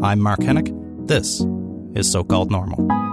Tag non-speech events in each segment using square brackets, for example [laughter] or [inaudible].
I'm Mark Henick. This is So Called Normal.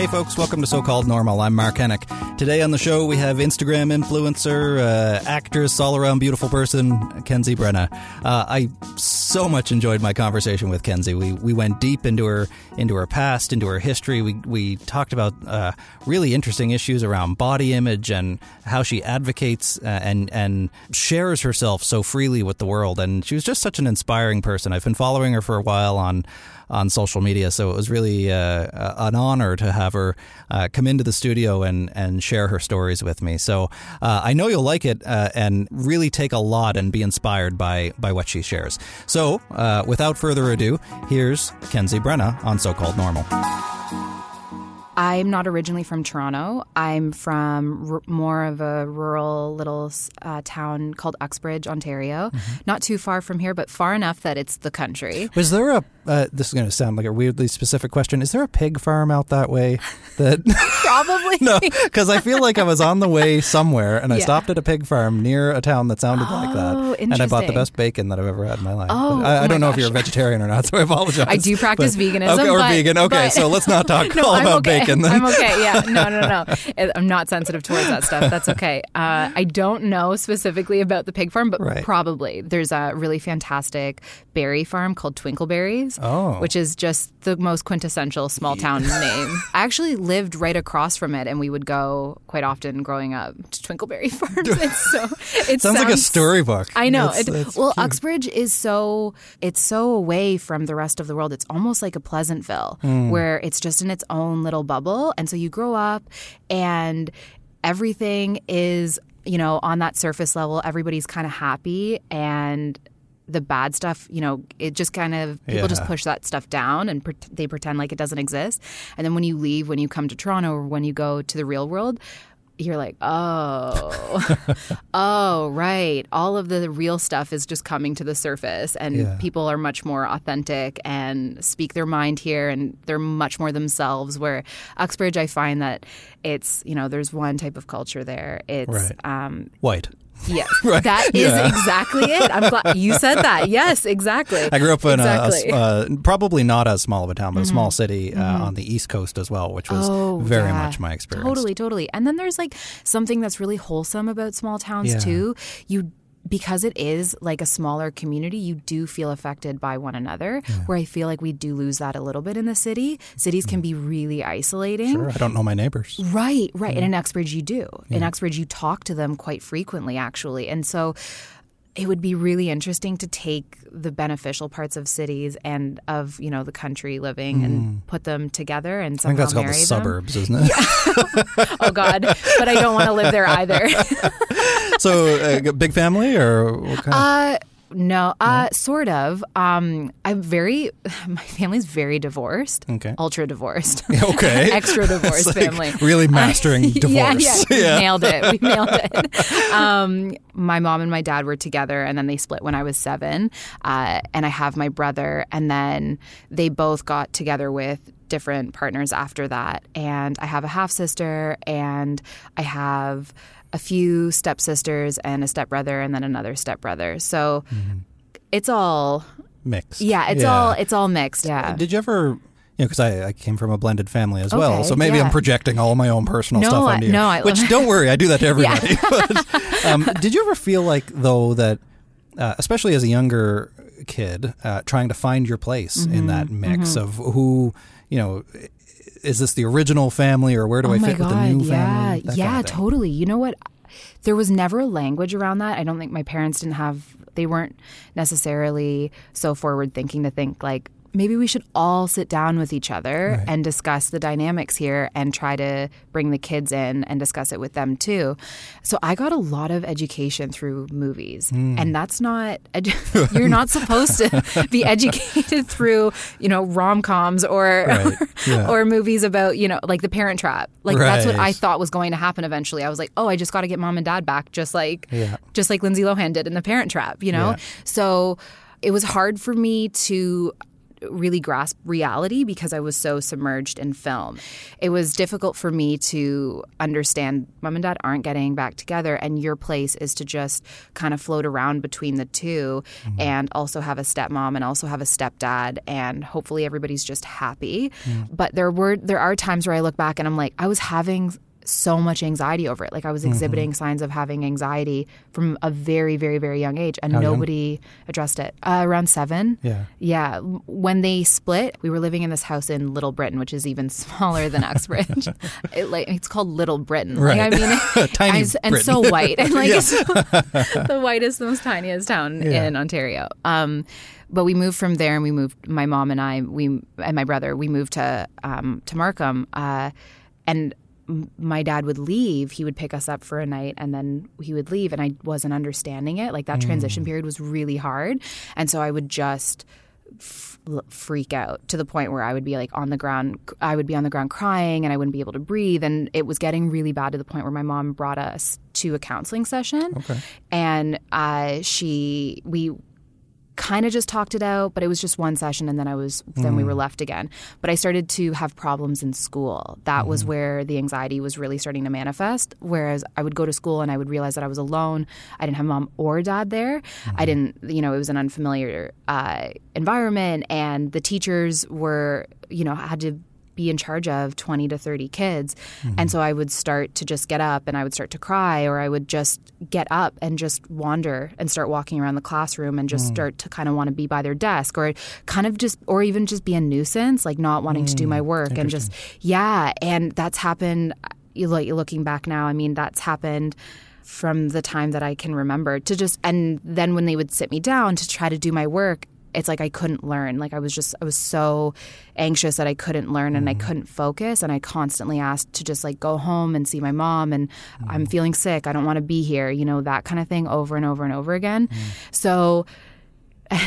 Hey folks, welcome to So Called Normal. I'm Mark Henick. Today on the show we have Instagram influencer, uh, actress, all around beautiful person, Kenzie Brenna. Uh, I so much enjoyed my conversation with Kenzie. We we went deep into her into her past, into her history. We we talked about uh, really interesting issues around body image and how she advocates uh, and and shares herself so freely with the world. And she was just such an inspiring person. I've been following her for a while on on social media. So it was really uh, an honor to have her uh, come into the studio and, and share her stories with me. So uh, I know you'll like it uh, and really take a lot and be inspired by, by what she shares. So uh, without further ado, here's Kenzie Brenna on So Called Normal. I'm not originally from Toronto. I'm from r- more of a rural little uh, town called Uxbridge, Ontario. Mm-hmm. Not too far from here, but far enough that it's the country. Was there a? Uh, this is going to sound like a weirdly specific question. Is there a pig farm out that way? That [laughs] [laughs] probably no, because I feel like I was on the way somewhere and I yeah. stopped at a pig farm near a town that sounded oh, like that, and I bought the best bacon that I've ever had in my life. Oh, I, I, don't know gosh. if you're a vegetarian or not, so I apologize. I do practice but, veganism, okay, or but, vegan. Okay, but, so let's not talk [laughs] no, all I'm about okay. bacon. Then I'm okay. Yeah, no, no, no. I'm not sensitive towards that stuff. That's okay. Uh, I don't know specifically about the pig farm, but right. probably there's a really fantastic berry farm called Twinkleberries, oh. which is just the most quintessential small town [laughs] name. I actually lived right across from it, and we would go quite often growing up to Twinkleberry [laughs] farms. It's [laughs] so it sounds, sounds, like a storybook. I know. That's, it, that's well, cute. Uxbridge is so it's so away from the rest of the world. It's almost like a Pleasantville, mm. where it's just in its own little bubble, and so you grow up and everything is you know on that surface level everybody's kind of happy and the bad stuff, you know, it just kind of people yeah. just push that stuff down and pre- they pretend like it doesn't exist. And then when you leave, when you come to Toronto or when you go to the real world, you're like, oh, [laughs] oh, right. All of the real stuff is just coming to the surface, and yeah. people are much more authentic and speak their mind here, and they're much more themselves. Where Uxbridge, I find that it's you know there's one type of culture there. It's right. um, white. Yes, [laughs] right. that is yeah. exactly it. I'm glad you said that. Yes, exactly. I grew up in exactly. a, a uh, probably not as small of a town, but mm-hmm. a small city uh, mm-hmm. on the East Coast as well, which was oh, very yeah. much my experience. Totally, totally. And then there's like something that's really wholesome about small towns yeah. too. You because it is like a smaller community, you do feel affected by one another. Yeah. Where I feel like we do lose that a little bit in the city. Cities can mm. be really isolating. Sure, I don't know my neighbors. Right, right. Yeah. And in Uxbridge, you do. Yeah. In Uxbridge, you talk to them quite frequently, actually. And so it would be really interesting to take the beneficial parts of cities and of you know the country living and put them together and somehow I think that's called marry the them. suburbs, isn't it? Yeah. [laughs] oh God, but I don't want to live there either. [laughs] so, uh, big family or what kind? Uh, no, uh, sort of. Um, I'm very, [sighs] my family's very divorced. Okay. Ultra divorced. [laughs] Okay. [laughs] Extra divorced like family. Really [laughs] mastering Uh, divorce. Yeah, yeah. Nailed it. We nailed it. Um, my mom and my dad were together and then they split when I was seven. Uh, and I have my brother. And then they both got together with different partners after that. And I have a half sister and I have a few stepsisters and a stepbrother and then another stepbrother. So Mm-hmm. it's all Mixed. yeah, it's all it's all mixed. Yeah. Did you ever? You know, because I, I came from a blended family as well, so maybe yeah. I'm projecting all my own personal No, stuff onto you. no, I Which [laughs] don't worry, I do that to Yeah. everybody. [laughs] but, um, did you ever feel like though that, uh, especially as a younger kid, uh, trying to find your place in that Mm-hmm, mix of who, you know, is this the original family or where do oh I fit God, with the new yeah, family? That yeah, kind of totally. You know what? There was never a language around that. I don't think my parents didn't have. They weren't necessarily so forward thinking to think like maybe we should all sit down with each other Right. and discuss the dynamics here and try to bring the kids in and discuss it with them too. So I got a lot of education through movies. Hmm. And that's not edu- [laughs] you're not supposed to be [laughs] educated through, you know, rom-coms or Right. [laughs] Yeah. or movies about, you know, like The Parent Trap. Like that's what I thought was going to happen eventually. I was like, "Oh, I just got to get mom and dad back just like Yeah. just like Lindsay Lohan did in The Parent Trap, you know?" Yeah. So it was hard for me to really grasp reality because I was so submerged in film. It was difficult for me to understand mom and dad aren't getting back together, and your place is to just kind of float around between the 2 Mm-hmm. and also have a stepmom and also have a stepdad, and hopefully everybody's just happy. Mm. But there were there are times where I look back and I'm like, I was having so much anxiety over it. Like I was Mm-hmm. exhibiting signs of having anxiety from a very, very, very young age, and How young? nobody addressed it. Uh, around seven. Yeah. Yeah. When they split, we were living in this house in Little Britain, which is even [laughs] smaller than Uxbridge. [laughs] it, like it's called Little Britain. Right. Like, I mean, [laughs] Tiny and, and so white, and like it's the whitest, most tiniest town Yeah. in Ontario. Um, but we moved from there, and we moved. My mom and I, we and my brother, we moved to um, to Markham, uh, and my dad would leave. He would pick us up for a night, and then he would leave. And I wasn't understanding it. Like that transition period was really hard, and so I would just f- freak out to the point where I would be like on the ground. I would be on the ground crying, and I wouldn't be able to breathe. And it was getting really bad to the point where my mom brought us to a counseling session, Okay. and uh, she we kind of just talked it out but it was just one session and then i was then we were hmm. left again. But i started to have problems in school. That was mm-hmm. where the anxiety was really starting to manifest whereas i would go to school and i would realize that i was alone. I didn't have mom or dad there. I mm-hmm. didn't you know it was an unfamiliar uh, environment and the teachers were you know had to be in charge of 20 to 30 kids. And mm-hmm. so I would start to just get up and I would start to cry, or I would just get up and just wander and start walking around the classroom and just mm. start to kind of want to be by their desk, or kind of just, or even just be a nuisance, like not wanting to do my mm. work and just, yeah. And that's happened, you like looking back now, I mean, that's happened from the time that I can remember to just, and then when they would sit me down to try to do my work, it's like I couldn't learn. Like I was just I was so anxious that I couldn't learn and I mm. couldn't focus and I constantly asked to just like go home and see my mom and I'm mm. feeling sick. I don't want to be here, you know, that kind of thing over and over and over again. Mm. So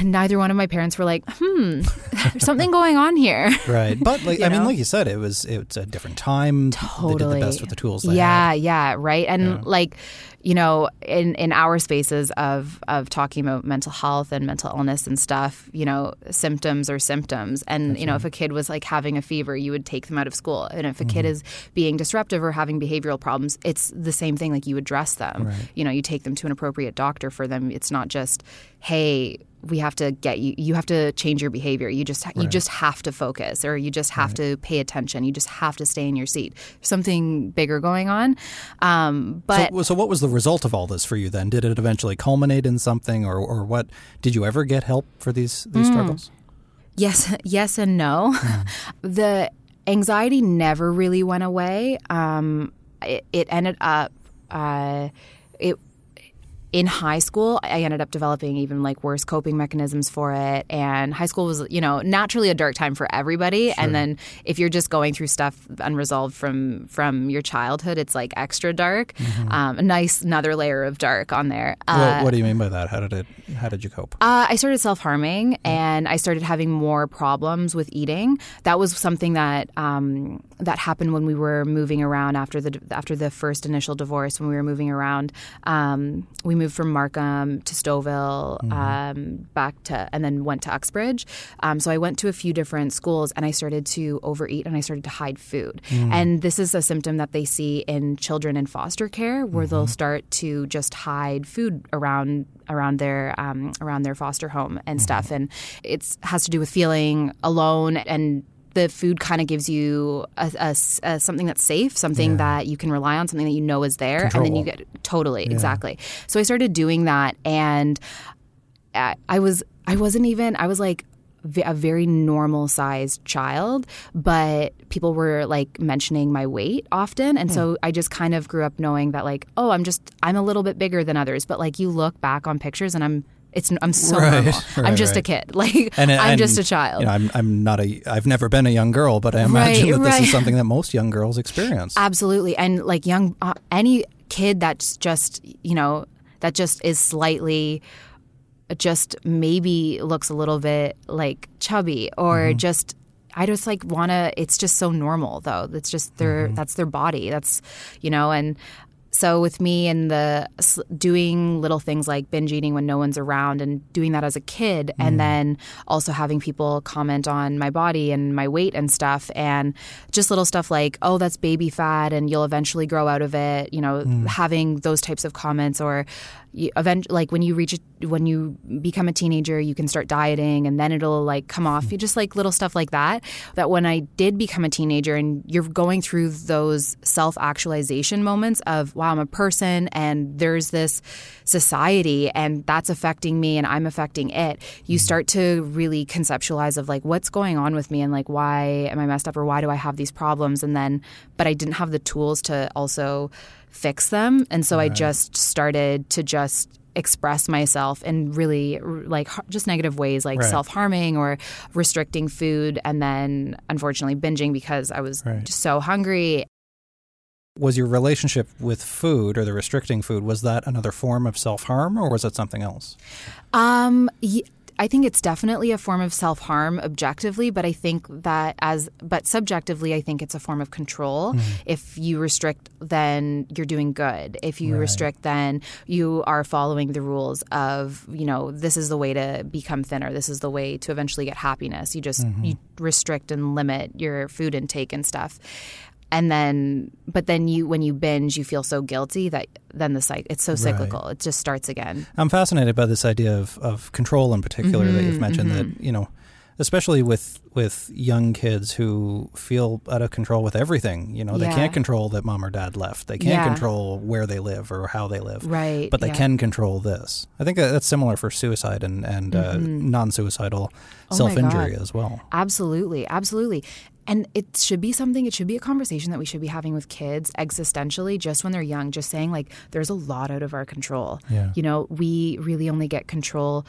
neither one of my parents were like, "Hmm, there's something going on here." [laughs] Right. But like [laughs] I mean, like you said, it was it's a different time. They did the best with the tools they yeah, had. yeah, right. And like, you know, in in our spaces of of talking about mental health and mental illness and stuff, you know, symptoms are symptoms. And you know, if a kid was like having a fever, you would take them out of school. And if a kid Mm-hmm. is being disruptive or having behavioral problems, it's the same thing. Like you address them. Right. You know, you take them to an appropriate doctor for them. It's not just, hey. We have to get you. You have to change your behavior. You just you just have to focus, or you just have to pay attention. You just have to stay in your seat. Something bigger going on. Um, but so, so what was the result of all this for you then? Did it eventually culminate in something, or, or what? Did you ever get help for these these Hmm. struggles? Yes, yes, and no. [laughs] the anxiety never really went away. Um, it, it ended up. Uh, it in high school, I ended up developing even like worse coping mechanisms for it. And high school was, you know, naturally a dark time for everybody. And then if you're just going through stuff unresolved from from your childhood, it's like extra dark. Um, a nice another layer of dark on there. Uh, what, what do you mean by that? How did it? How did you cope? uh, I started self harming and I started having more problems with eating. That was something that um, that happened when we were moving around after the after the first initial divorce. When we were moving around, um, we moved from Markham to Stouffville, um, back to and then went to Uxbridge. Um, so I went to a few different schools and I started to overeat and I started to hide food. And this is a symptom that they see in children in foster care, where they'll start to just hide food around around their um, around their foster home and stuff. And it's has to do with feeling alone and. The food kind of gives you a, a a something that's safe, something that you can rely on, something that you know is there, and then you get totally exactly. So I started doing that, and I I was I wasn't even I was like a very normal sized child, but people were like mentioning my weight often, and so hmm. I just kind of grew up knowing that like oh I'm just I'm a little bit bigger than others, but like you look back on pictures and I'm it's I'm so Right, normal. [laughs] right, [laughs] I'm just a kid. Like And, I'm just a child. You know, I'm I'm not a. I've never been a young girl, but I imagine Right, that this right. is [laughs] something that most young girls experience. Absolutely. And like young, uh, any kid that's just, you know, that just is slightly, just maybe looks a little bit like chubby or just, I just like want to, it's just so normal though. That's just their, that's their body. That's, you know, and so with me and the doing little things like binge eating when no one's around and doing that as a kid and mm. then also having people comment on my body and my weight and stuff and just little stuff like oh that's baby fat and you'll eventually grow out of it you know mm. having those types of comments or you, event like when you reach a- when you become a teenager you can start dieting and then it'll like come off. You just like little stuff like that that when i did become a teenager and you're going through those self-actualization moments of wow i'm a person and there's this society and that's affecting me and i'm affecting it you mm-hmm. start to really conceptualize of like what's going on with me and like why am i messed up or why do i have these problems? And then but i didn't have the tools to also fix them and so i just started to just express myself in really like just negative ways like Right. self-harming or restricting food and then unfortunately binging because i was Right. just so hungry Was your relationship with food or the restricting food, was that another form of self harm or was it something else? Um, I think it's definitely a form of self harm objectively, but I think that as but subjectively, I think it's a form of control. Mm-hmm. If you restrict, then you're doing good. If you Right. restrict, then you are following the rules of you know this is the way to become thinner. This is the way to eventually get happiness. You just mm-hmm. you restrict and limit your food intake and stuff. And then, but then you, when you binge, you feel so guilty that then the cycle, it's so cyclical. It just starts again. I'm fascinated by this idea of, of control in particular that you've mentioned that, you know, especially with with young kids who feel out of control with everything. You know, they Yeah. can't control that mom or dad left. They can't Yeah. control where they live or how they live. Right. But they yeah. can control this. I think that that's similar for suicide and, and uh, non-suicidal Mm-hmm. Oh self-injury as well. Absolutely, absolutely. And it should be something, it should be a conversation that we should be having with kids existentially just when they're young, just saying, like, there's a lot out of our control. Yeah. You know, we really only get control.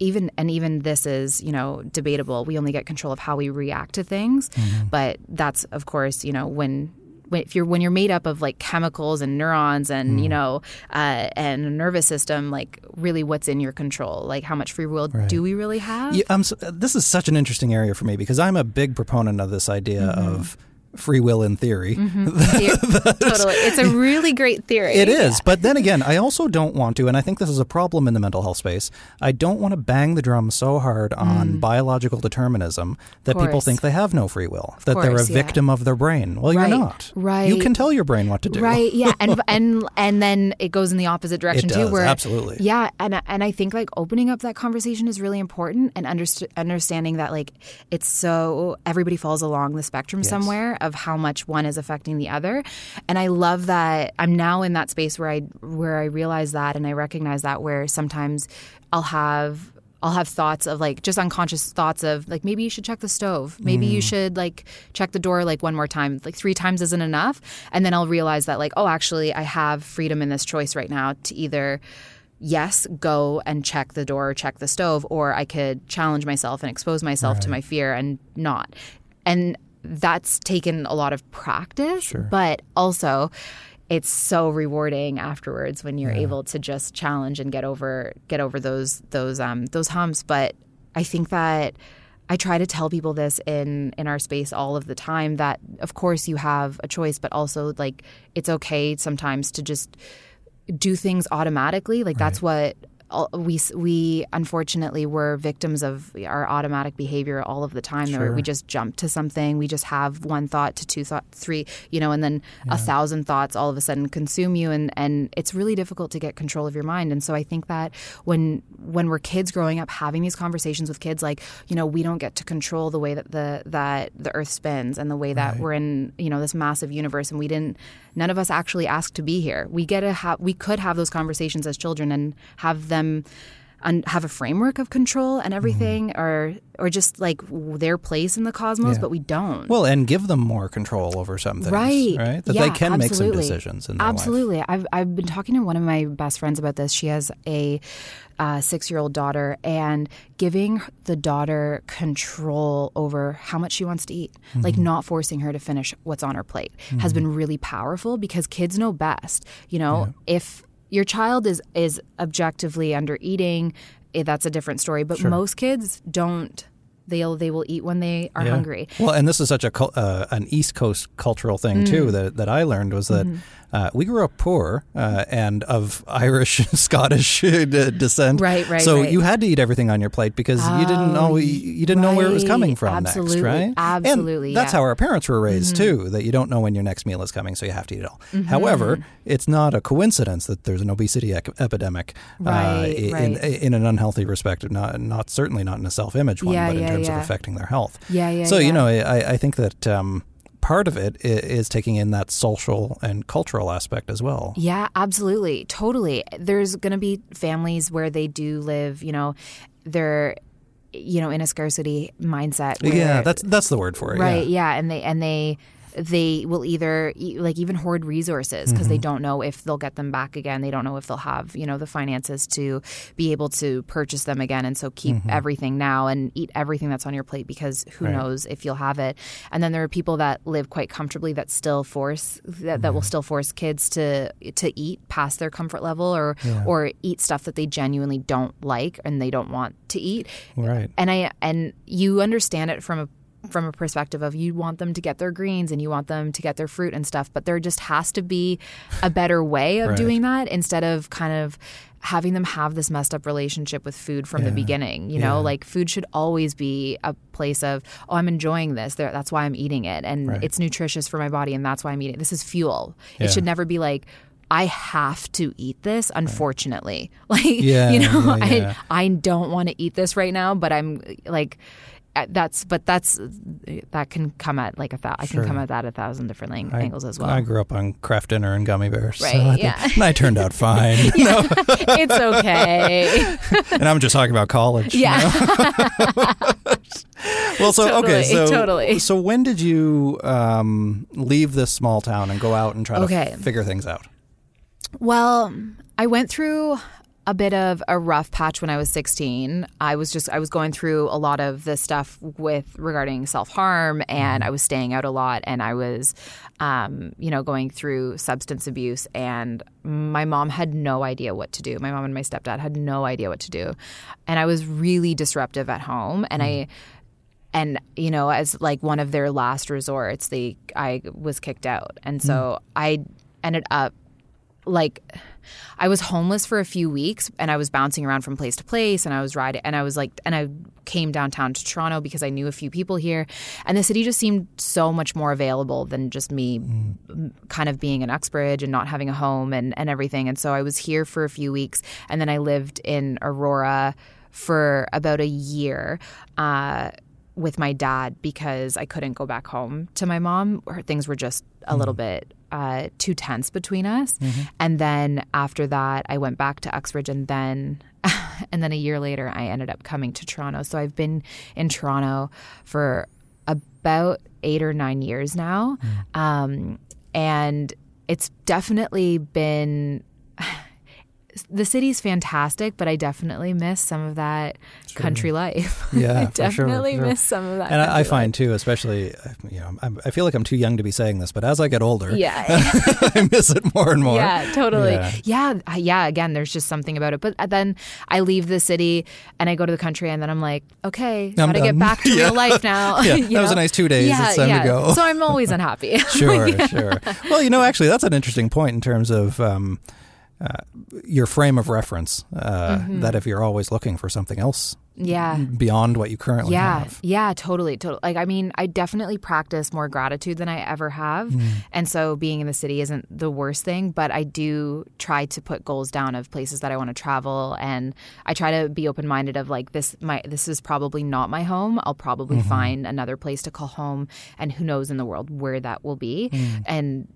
Even and even this is you know debatable. We only get control of how we react to things, mm-hmm. but that's of course you know when, if you're when you're made up of like chemicals and neurons and you know uh, and a nervous system, like really what's in your control? Like how much free will do we really have? Yeah, I'm, s- this is such an interesting area for me because I'm a big proponent of this idea Mm-hmm. of free will in theory. [laughs] The- totally. It's a [laughs] really great theory. It is, but then again, I also don't want to, and I think this is a problem in the mental health space. I don't want to bang the drum so hard on biological determinism that people Mm. think they have no free will, that they're a course, yeah. victim of their brain. Well, Right, you're not. Right. You can tell your brain what to do. Right, yeah, and [laughs] and and then it goes in the opposite direction It too, where absolutely. yeah, and and I think like opening up that conversation is really important, and underst- understanding that like it's so everybody falls along the spectrum somewhere of how much one is affecting the other, and I love that I'm now in that space where I where I realize that and I recognize that where sometimes I'll have I'll have thoughts of like just unconscious thoughts of like maybe you should check the stove. Maybe you mm. should like check the door like one more time. Like three times isn't enough. And then I'll realize that like, oh, actually I have freedom in this choice right now to either yes, go and check the door or check the stove, or I could challenge myself and expose myself to my fear and not. And that's taken a lot of practice, but also it's so rewarding afterwards when you're able to just challenge and get over get over those those um those humps. But i think that i try to tell people this in in our space all of the time that of course you have a choice but also like it's okay sometimes to just do things automatically. Like that's what we we unfortunately were victims of our automatic behavior all of the time where we just jump to something. We just have one thought to two thought three you know and then a thousand thoughts all of a sudden consume you and and it's really difficult to get control of your mind. And so i think that when when we're kids growing up having these conversations with kids like you know we don't get to control the way that the that the earth spins and the way that we're in you know this massive universe and we didn't none of us actually asked to be here. We get to have we could have those conversations as children and have them and have a framework of control and everything or or just like their place in the cosmos Yeah. but we don't. Well, and give them more control over something right. Right, that yeah, they can make some decisions in their life. absolutely. I've i've been talking to one of my best friends about this. She has a uh, six-year-old daughter and giving the daughter control over how much she wants to eat like Mm-hmm. not forcing her to finish what's on her plate has been really powerful because kids know best. You know if your child is is objectively under eating eh, that's a different story but most kids don't they'll they will eat when they are Yeah. hungry. Well, and this is such a uh, an East Coast cultural thing Mm. too that that I learned was that Mm-hmm. uh, we grew up poor uh, and of [laughs] Irish Scottish uh, descent. Right, right, So right. you had to eat everything on your plate because you didn't Oh, know you didn't know where it was coming from Absolutely. next, right? Absolutely, And that's yeah. Mm-hmm. how our parents were raised too. That you don't know when your next meal is coming, so you have to eat it all. However, it's not a coincidence that there's an obesity epidemic uh, Right, in, right. in an unhealthy respect, Not not certainly not in a self image one, Yeah, but in yeah, terms of affecting their health. Yeah, yeah. So yeah. you know, I, I think that um, part of it is taking in that social and cultural aspect as well. Yeah, absolutely. Totally. There's going to be families where they do live, you know, they're you know, in a scarcity mindset. Where, yeah, that's that's the word for it. right. Yeah. Yeah. and they and they they will either like even hoard resources because Mm-hmm. they don't know if they'll get them back again. They don't know if they'll have you know the finances to be able to purchase them again, and so keep everything now and eat everything that's on your plate because who Mm-hmm. Right. knows if you'll have it. And then there are people that live quite comfortably that still force that, that will Mm-hmm. still force kids to to eat past their comfort level or or eat stuff that they genuinely don't like and they don't want to eat Right. and I and you understand it from a from a perspective of you want them to get their greens and you want them to get their fruit and stuff, but there just has to be a better way of Right. doing that instead of kind of having them have this messed up relationship with food from the beginning. You know, Yeah. like food should always be a place of, oh, I'm enjoying this. That's why I'm eating it, and Right. it's nutritious for my body, and that's why I'm eating. it. This is fuel. Yeah. It should never be like. I have to eat this, unfortunately. [laughs] Like, Yeah, you know, yeah, [laughs] yeah. I I don't want to eat this right now, but I'm like, that's but that's that can come at like a thou- I can come at that a thousand different lang- I- angles as well. I grew up on Kraft Dinner and gummy bears, so Right, I think- yeah. and I turned out fine. [laughs] [laughs] it's okay. and I'm just talking about college. you Yeah. know? [laughs] Well, so okay, Totally, so totally. so when did you um, leave this small town and go out and try to Okay. f- figure things out? Well, I went through a bit of a rough patch when I was 16. I was just I was going through a lot of the stuff with regarding self-harm and I was staying out a lot and I was um, you know going through substance abuse and my mom had no idea what to do. My mom and my stepdad had no idea what to do. And I was really disruptive at home and I and you know as like one of their last resorts they i was kicked out and so i ended up like I was homeless for a few weeks and I was bouncing around from place to place and I was riding and I was like and I came downtown to Toronto because I knew a few people here. And the city just seemed so much more available than just me m- kind of being in Uxbridge and not having a home and, and everything. And so I was here for a few weeks and then I lived in Aurora for about a year uh, with my dad because I couldn't go back home to my mom. Her things were just a little bit uh, too tense between us. And then after that, I went back to Uxbridge, and then [laughs] and then a year later, I ended up coming to Toronto. So I've been in Toronto for about eight or nine years now, um, and it's definitely been. The city's fantastic, but I definitely miss some of that country life. [laughs] Yeah, I for sure, definitely sure. miss some of that. And I, I find too, especially, you know, I'm, I feel like I'm too young to be saying this, but as I get older, yeah, [laughs] I miss it more and more. yeah, totally. Yeah. Yeah. yeah, Again, there's just something about it. But uh, then I leave the city and I go to the country, and then I'm like, okay, I'm gotta done. get back to [laughs] Yeah. real life now. Yeah, that was a nice two days. Yeah, It's time to yeah. go. So I'm always unhappy. Sure, sure. Well, you know, actually, that's an interesting point in terms of um, uh, your frame of reference. Uh, That if you're always looking for something else yeah. beyond what you currently Yeah, have. yeah, totally, totally. Like, I mean, I definitely practice more gratitude than I ever have, Mm. and so being in the city isn't the worst thing. But I do try to put goals down of places that I want to travel, and I try to be open minded of like this. My this is probably not my home. I'll probably Mm-hmm. find another place to call home, and who knows in the world where that will be, Mm. and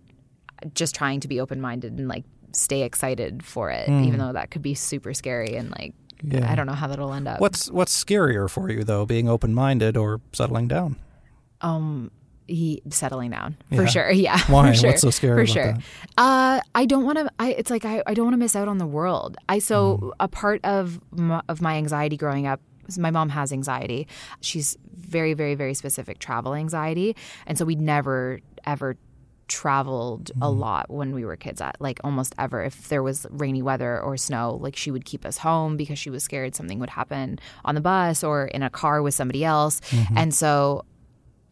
just trying to be open minded and like stay excited for it, Mm. even though that could be super scary and like. Yeah. I don't know how that'll end up. What's what's scarier for you though, being open minded or settling down? Um, he settling down for Yeah. sure. [laughs] Yeah, Why? For sure. What's so scary For about sure. Uh, I don't want to. I it's like I, I don't want to miss out on the world. I so Mm. a part of my, of my anxiety growing up. is My mom has anxiety. She's very, very, very specific travel anxiety, and so we never ever traveled a Mm-hmm. lot when we were kids at like almost ever if there was rainy weather or snow like she would keep us home because she was scared something would happen on the bus or in a car with somebody else Mm-hmm. and so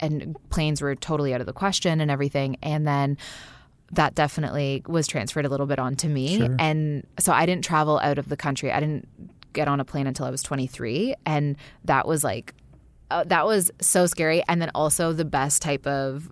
and planes were totally out of the question and everything and then that definitely was transferred a little bit onto me Sure. and so I didn't travel out of the country I didn't get on a plane until I was 23 and that was like uh, that was so scary. And then also the best type of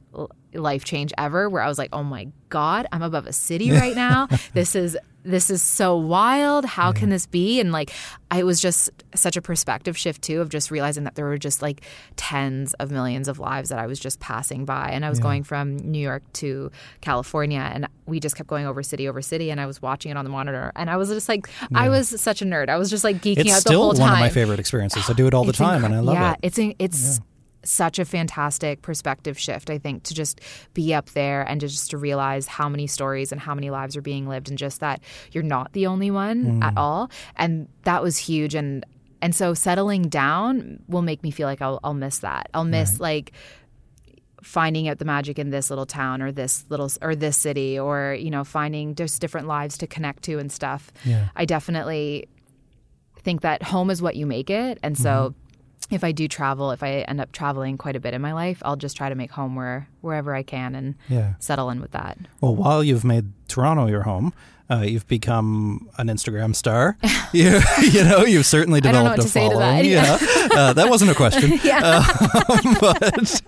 life change ever where i was like oh my god i'm above a city [laughs] right now. This is this is so wild how can this be and like i was just such a perspective shift too of just realizing that there were just like tens of millions of lives that i was just passing by and i was going from new york to california and we just kept going over city over city and i was watching it on the monitor and i was just like i was such a nerd i was just like geeking It's out the whole time. It's still one of my favorite experiences. I do it all the it's time, incre- and I love it. yeah, it. it's it's such a fantastic perspective shift. I think to just be up there and to just to realize how many stories and how many lives are being lived, and just that you're not the only one at all, and that was huge. And and so settling down will make me feel like I'll I'll miss that. I'll miss like finding out the magic in this little town or this little or this city or you know finding just different lives to connect to and stuff Yeah. i definitely think that home is what you make it and so Mm-hmm. If i do travel if i end up traveling quite a bit in my life i'll just try to make home where wherever i can and Yeah. settle in with that Well, while you've made Toronto your home, uh, you've become an Instagram star. [laughs] you, you know, you've certainly [laughs] I don't know developed a to say to following. that. Yeah, uh, that wasn't a question. [laughs] yeah Um, but,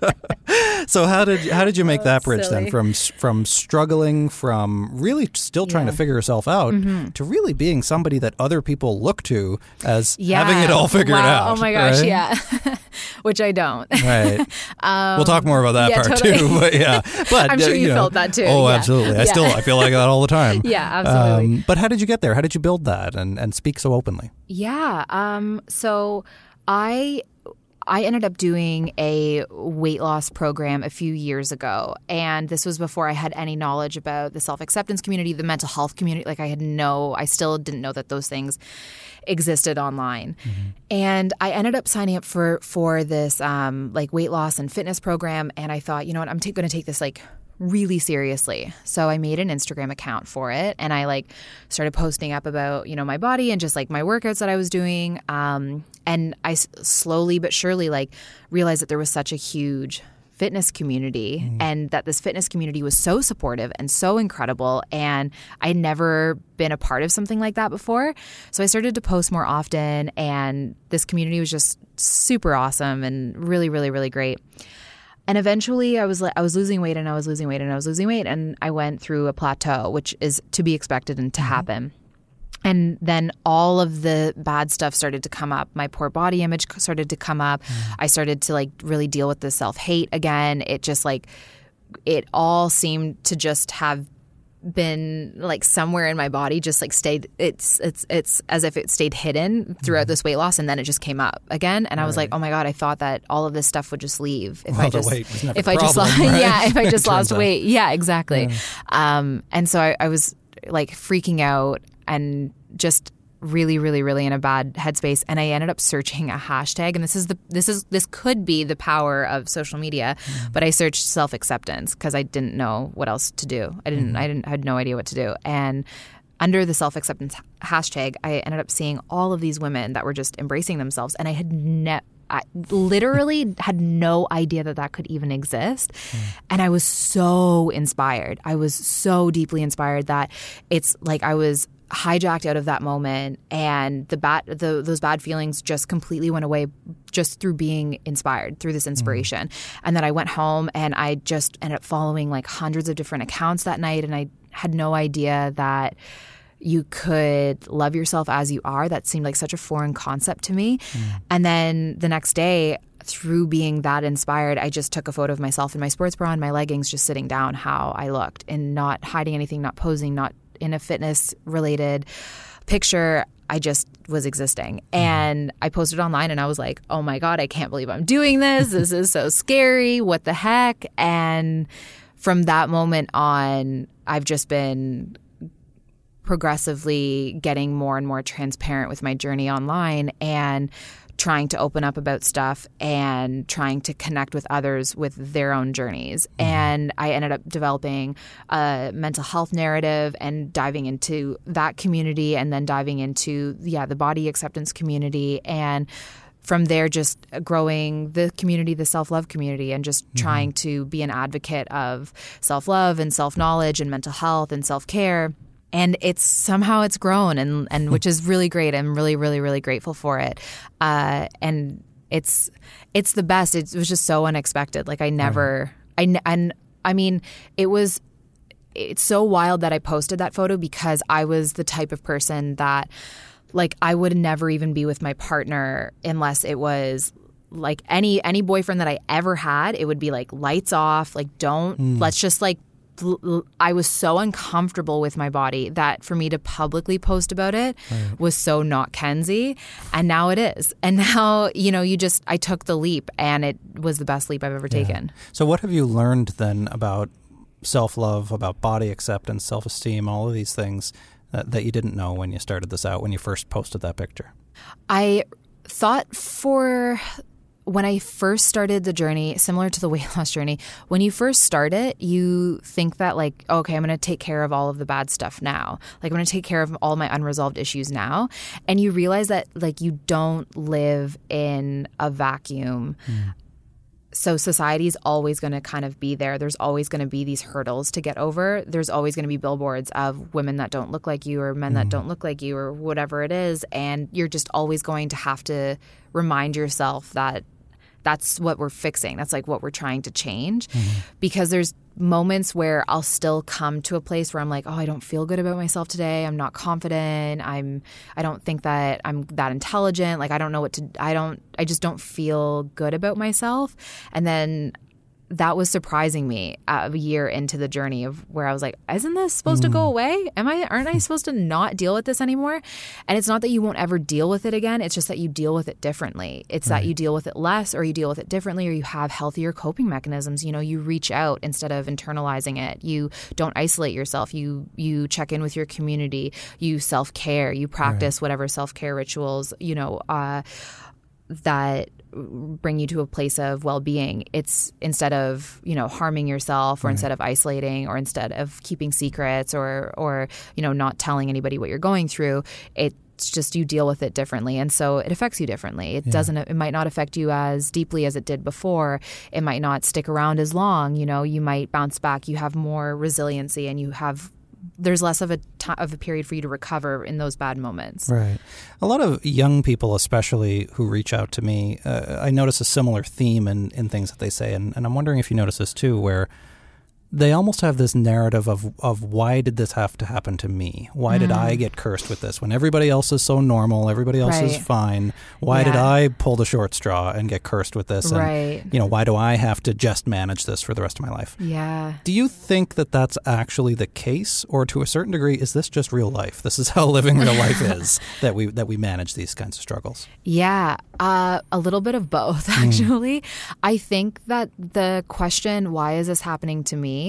so how did how did you make Oh, that bridge then from from struggling from really still trying to figure yourself out to really being somebody that other people look to as yeah having it all figured Wow. out? oh my gosh right? yeah which i don't Right. we'll talk more about that Um, yeah, part totally. too. [laughs] But yeah, but I'm uh, sure you know. felt that too, Oh, yeah. absolutely. I Yeah. still I feel like that all the time. [laughs] yeah absolutely Um, but how did you get there? How did you build that and, and speak so openly? Yeah. Um, so I I ended up doing a weight loss program a few years ago. And this was before I had any knowledge about the self acceptance community, the mental health community. Like I had no, I still didn't know that those things existed online. And I ended up signing up for for this um, like weight loss and fitness program. And I thought, you know what, I'm t- going to take this like really seriously. So I made an Instagram account for it and I like started posting up about, you know, my body and just like my workouts that I was doing. Um, and I s- slowly but surely like realized that there was such a huge fitness community mm. and that this fitness community was so supportive and so incredible and I'd never been a part of something like that before. So I started to post more often and this community was just super awesome and really really really great. And eventually I was like I was losing weight and I was losing weight and I was losing weight and I went through a plateau which is to be expected and to mm-hmm. happen. And then all of the bad stuff started to come up. My poor body image started to come up. I started to like really deal with the self hate again. It just like, it all seemed to just have been like somewhere in my body just like stayed it's it's it's as if it stayed hidden throughout this weight loss and then it just came up again and I was like oh my god I thought that all of this stuff would just leave if Well, I just weight was never if I just lost [laughs] right? yeah if I [laughs] just lost out. weight yeah exactly um and so I, I was like freaking out and just really really really in a bad headspace. And i ended up searching a hashtag. And this is the this is this could be the power of social media mm-hmm. but i searched self-acceptance because i didn't know what else to do. I didn't mm-hmm. i didn't I had no idea what to do. And under the self-acceptance hashtag i ended up seeing all of these women that were just embracing themselves. And i had never I literally [laughs] had no idea that that could even exist. Hmm. And I was so inspired. I was so deeply inspired that it's like I was hijacked out of that moment and the bad the, those bad feelings just completely went away just through being inspired through this mm. inspiration and then i went home and i just ended up following like hundreds of different accounts that night and i had no idea that you could love yourself as you are. That seemed like such a foreign concept to me. Mm. And then the next day, through being that inspired, I just took a photo of myself in my sports bra and my leggings, just sitting down how I looked and not hiding anything, not posing, not in a fitness related picture. I just was existing. And I posted online and I was like, oh my God, I can't believe I'm doing this. [laughs] This is so scary. What the heck? And from that moment on, I've just been progressively getting more and more transparent with my journey online and trying to open up about stuff and trying to connect with others with their own journeys. Mm-hmm. And I ended up developing a mental health narrative and diving into that community and then diving into, yeah, the body acceptance community. And from there, just growing the community, the self love community, and just mm-hmm. trying to be an advocate of self love and self knowledge and mental health and self care and it's somehow it's grown and and which is really great. I'm really really really grateful for it. Uh, and it's it's the best. It was just so unexpected. Like I never I and I mean it was it's so wild that I posted that photo because I was the type of person that like I would never even be with my partner unless it was like any any boyfriend that I ever had, it would be like lights off, like don't mm. let's just like I was so uncomfortable with my body that for me to publicly post about it right. was so not Kenzie. And now it is. [laughs] And now, you know, you just, I took the leap and it was the best leap I've ever yeah. taken. So, what have you learned then about self love, about body acceptance, self esteem, all of these things that, that you didn't know when you started this out, when you first posted that picture? I thought for when I first started the journey, similar to the weight [laughs] loss journey, when you first start it, you think that, like, okay, I'm going to take care of all of the bad stuff now. Like, I'm going to take care of all my unresolved issues now. And you realize that, like, you don't live in a vacuum. Mm. So, society is always going to kind of be there. There's always going to be these hurdles to get over. There's always going to be billboards of women that don't look like you or men mm. that don't look like you or whatever it is. And you're just always going to have to remind yourself that that's what we're fixing. That's like what we're trying to change. Mm-hmm. Because there's moments where I'll still come to a place where I'm like, oh, I don't feel good about myself today. I'm not confident. I'm I don't think that I'm that intelligent. Like I don't know what to I don't I just don't feel good about myself. And then that was surprising me a year into the journey of where I was like, isn't this supposed mm. to go mm. away? Am I aren't I supposed to not deal with this anymore? And it's not that you won't ever deal with it again, it's just that you deal with it differently. It's right. that you deal with it less or you deal with it differently or you have healthier coping mechanisms. You know, you reach out instead of internalizing it. You don't isolate yourself. You you check in with your community. You self-care. You practice right. whatever self-care rituals, you know, uh, that bring you to a place of well-being. It's instead of you know harming yourself or right. instead of isolating or instead of keeping secrets or or you know not telling anybody what you're going through it's just you deal with it differently. And so it affects you differently. It yeah. doesn't it might not affect you as deeply as it did before. It might not stick around as long. You know you might bounce back. You have more resiliency and you have there's less of a t- of a period for you to recover in those bad moments. Right. A lot of young people, especially who reach out to me, uh, I notice a similar theme in, in things that they say, and, and I'm wondering if you notice this too, where they almost have this narrative of of why did this have to happen to me? Why mm. did I get cursed with this when everybody else is so normal, everybody else right. is fine? Why yeah. did I pull the short straw and get cursed with this? And, right. You know, why do I have to just manage this for the rest of my life? Yeah. Do you think that that's actually the case, or to a certain degree, is this just real life? This is how living real life [laughs] is that we that we manage these kinds of struggles. Yeah, uh, a little bit of both [laughs] mm. actually. Mm. I think that the question, "Why is this happening to me?"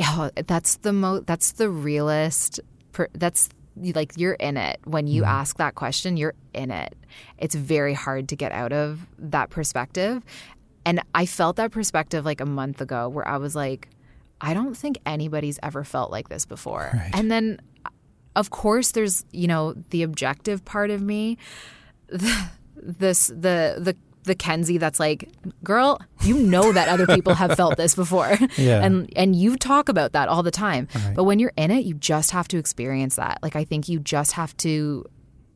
Oh, that's the most, that's the realest per- that's like you're in it when you mm. ask that question you're in it it's very hard to get out of that perspective and i felt that perspective like a month ago where i was like i don't think anybody's ever felt like this before right. and then of course there's you know the objective part of me the, this the the the Kenzie that's like, girl, you know that other people have felt this before. [laughs] Yeah. And and you talk about that all the time. Right. But when you're in it, you just have to experience that. Like I think you just have to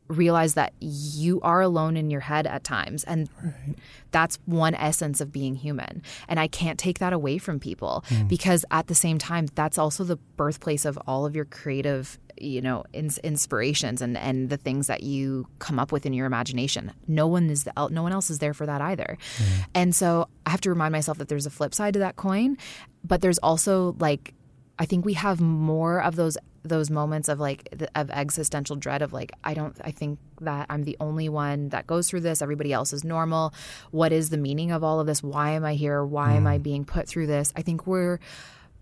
realize that you are alone in your head at times and right. that's one essence of being human and i can't take that away from people mm. because at the same time that's also the birthplace of all of your creative you know ins- inspirations and and the things that you come up with in your imagination no one is the, no one else is there for that either mm. and so i have to remind myself that there's a flip side to that coin but there's also like i think we have more of those those moments of like of existential dread of like I don't I think that I'm the only one that goes through this everybody else is normal what is the meaning of all of this why am I here why mm. am I mm. being put through this I think we're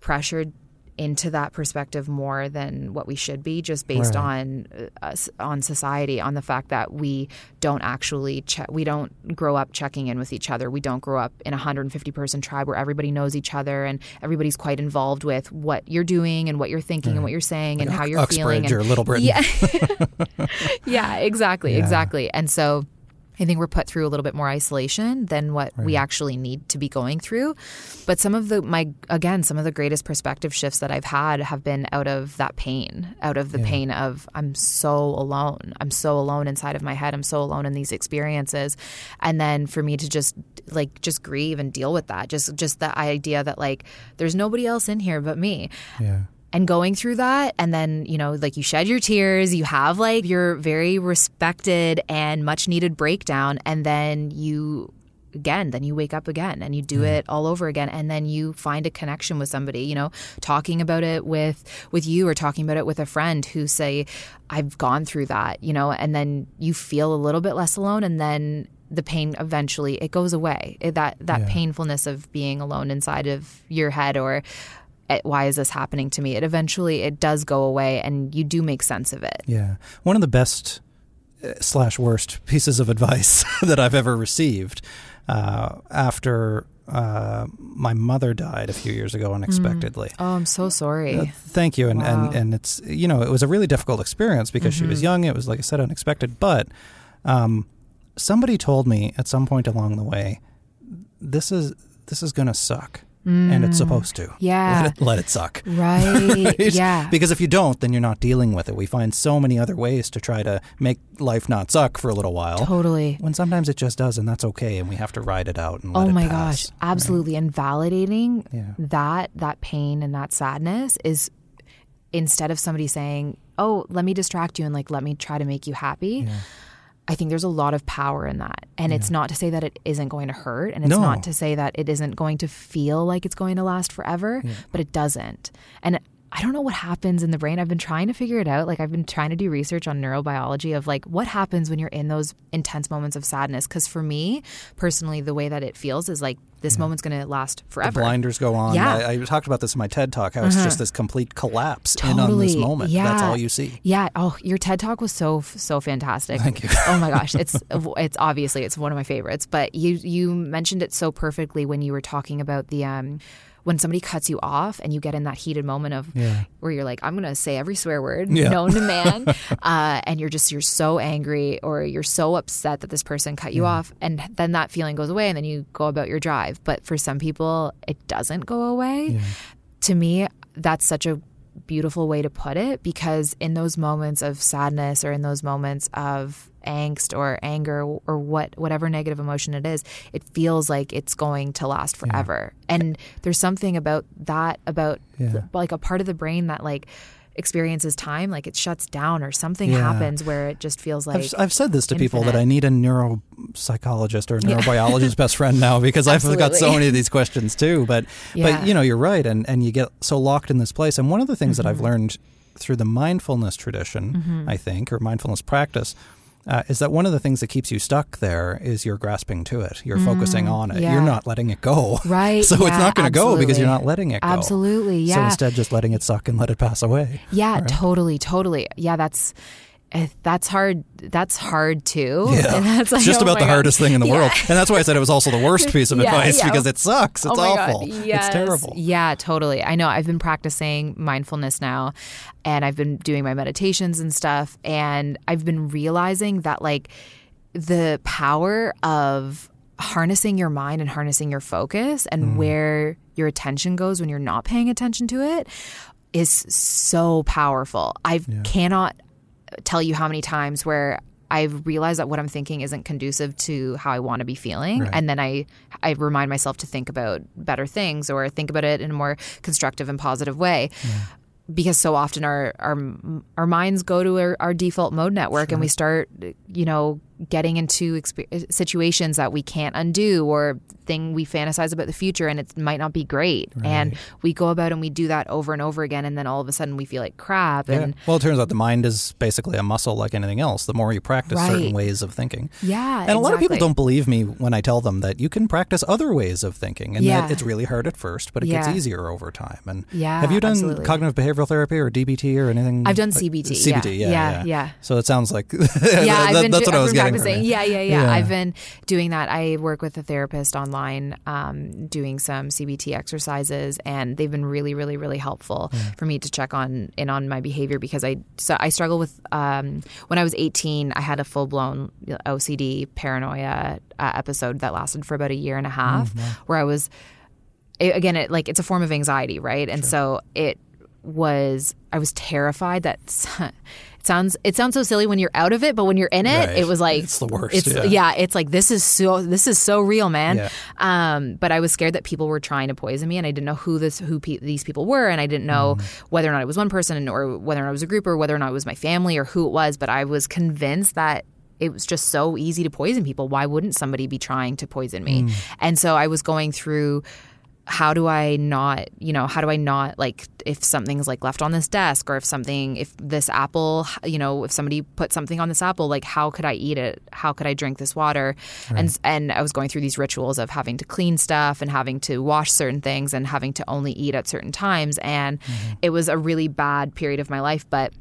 pressured into that perspective more than what we should be, just based Right. on uh, us, on society, on the fact that we don't actually check, we don't grow up checking in with each other. We don't grow up in a 150 person tribe where everybody knows each other and everybody's quite involved with what you're doing and what you're thinking and what you're saying and how you're feeling. Uxbridge and, or Little Britain. yeah. [laughs] yeah, exactly, Yeah. exactly. And so I think we're put through a little bit more isolation than what we actually need to be going through. But some of the my again, some of the greatest perspective shifts that I've had have been out of that pain, out of the pain of I'm so alone. I'm so alone inside of my head. I'm so alone in these experiences. And then for me to just like just grieve and deal with that. Just just the idea that like there's nobody else in here but me Yeah. And going through that. And then you know like you shed your tears you have like your very respected and much needed breakdown and then you again then you wake up again and you do mm-hmm. it all over again and then you find a connection with somebody you know talking about it with with you or talking about it with a friend who say i've gone through that you know and then you feel a little bit less alone and then the pain eventually it goes away. It- that that Yeah. painfulness of being alone inside of your head or why is this happening to me it eventually it does go away and you do make sense of it Yeah. One of the best uh, slash worst pieces of advice [laughs] that I've ever received uh, after uh, my mother died a few years ago unexpectedly. oh i'm so sorry Uh, thank you, and, Wow. and and it's you know it was a really difficult experience because she was young. It was like I said, unexpected. But um, somebody told me at some point along the way, this is this is going to suck, and it's mm. supposed to. Yeah. let it, let it suck. [laughs] right Right? [laughs] yeah Because if you don't, then you're not dealing with it. We find so many other ways to try to make life not suck for a little while. totally When sometimes it just does, and that's okay, and we have to ride it out and let oh my pass. gosh absolutely and validating Yeah. that that pain and that sadness is instead of somebody saying oh let me distract you and like let me try to make you happy I think there's a lot of power in that. And it's not to say that it isn't going to hurt. And it's No. not to say that it isn't going to feel like it's going to last forever, but it doesn't. And I don't know what happens in the brain. I've been trying to figure it out. Like, I've been trying to do research on neurobiology of like what happens when you're in those intense moments of sadness. Because for me personally, the way that it feels is like this moment's going to last forever. The blinders go on. Yeah. Uh-huh. I, I talked about this in my TED talk. How it's just this complete collapse in on this moment. Yeah. That's all you see. Yeah. Oh, your TED talk was so so fantastic. Thank you. oh my gosh, [laughs] it's it's obviously it's one of my favorites. But you you mentioned it so perfectly when you were talking about the um when somebody cuts you off and you get in that heated moment of Yeah. where you're like, I'm gonna say every swear word Yeah. known to man, [laughs] uh, and you're just you're so angry or you're so upset that this person cut you off, and then that feeling goes away, and then you go about your drive. But for some people, it doesn't go away to me, that's such a beautiful way to put it because in those moments of sadness or in those moments of angst or anger or what whatever negative emotion it is, it feels like it's going to last forever. And there's something about that about Yeah. like a part of the brain that like experiences time like it shuts down or something Yeah. happens where it just feels like I've, I've said this to people that. I need a neuropsychologist or a neurobiologist best friend now [laughs] because I've got so many of these questions too. But Yeah. but you know you're right, and and you get so locked in this place. And one of the things that Mm-hmm. I've learned through the mindfulness tradition, I think, or mindfulness practice. Uh, is that one of the things that keeps you stuck there is you're grasping to it. You're focusing on it. Mm, yeah. you're not letting it go. Right, [laughs] so it's not going to go because you're not letting it go. Absolutely, Yeah. so instead just letting it suck and let it pass away. Yeah, totally, totally. Yeah, that's that's hard. That's hard too. Yeah, [laughs] And that's like, it's just oh about the God. hardest thing in the [laughs] Yeah. world, and that's why I said it was also the worst [laughs] piece of Yeah, advice yeah. because it sucks. It's oh awful. Yes. It's terrible. Yeah, totally. I know. I've been practicing mindfulness now, and I've been doing my meditations and stuff, and I've been realizing that like the power of harnessing your mind and harnessing your focus and Mm. where your attention goes when you're not paying attention to it is so powerful. I cannot tell you how many times where I've realized that what I'm thinking isn't conducive to how I want to be feeling, Right. and then I I remind myself to think about better things or think about it in a more constructive and positive way. Because so often our our our minds go to our, our default mode network, and we start, you know, getting into exp- uh, situations that we can't undo or thing we fantasize about the future and it might not be great. Right. And we go about and we do that over and over again and then all of a sudden we feel like crap yeah. and Well, it turns out the mind is basically a muscle like anything else. The more you practice Right. certain ways of thinking. Yeah, And a lot of people don't believe me when I tell them that you can practice other ways of thinking and Yeah. that it's really hard at first, but it Yeah. gets easier over time. And Yeah, have you done absolutely. cognitive behavioral therapy or DBT or anything? I've done like- CBT, CBT, yeah. yeah. Yeah. So it sounds like [laughs] yeah, that- that's what I was getting from practicing. you. Yeah, yeah, yeah, Yeah. I've been doing that. I work with a therapist online, um, doing some CBT exercises, and they've been really, really, really helpful for me to check on in on my behavior because I so I struggle with um, when I was 18, I had a full blown OCD paranoia uh, episode that lasted for about a year and a half, where I was it, again, it like it's a form of anxiety, right? And so it was I was terrified that [laughs] it sounds it sounds so silly when you're out of it, but when you're in it, Right. it was like It's the worst, It's yeah. it's like this is so this is so real, man. Yeah. Um, but I was scared that people were trying to poison me, and I didn't know who this who pe- these people were, and I didn't know Mm-hmm. whether or not it was one person, or whether or not it was a group, or whether or not it was my family, or who it was. But I was convinced that it was just so easy to poison people. Why wouldn't somebody be trying to poison me? Mm. And so I was going through how do I not, you know, how do I not like if something's like left on this desk or if something, if this apple, you know, if somebody put something on this apple, like how could I eat it? How could I drink this water? And and I was going through these rituals of having to clean stuff and having to wash certain things and having to only eat at certain times. And mm-hmm. it was a really bad period of my life, but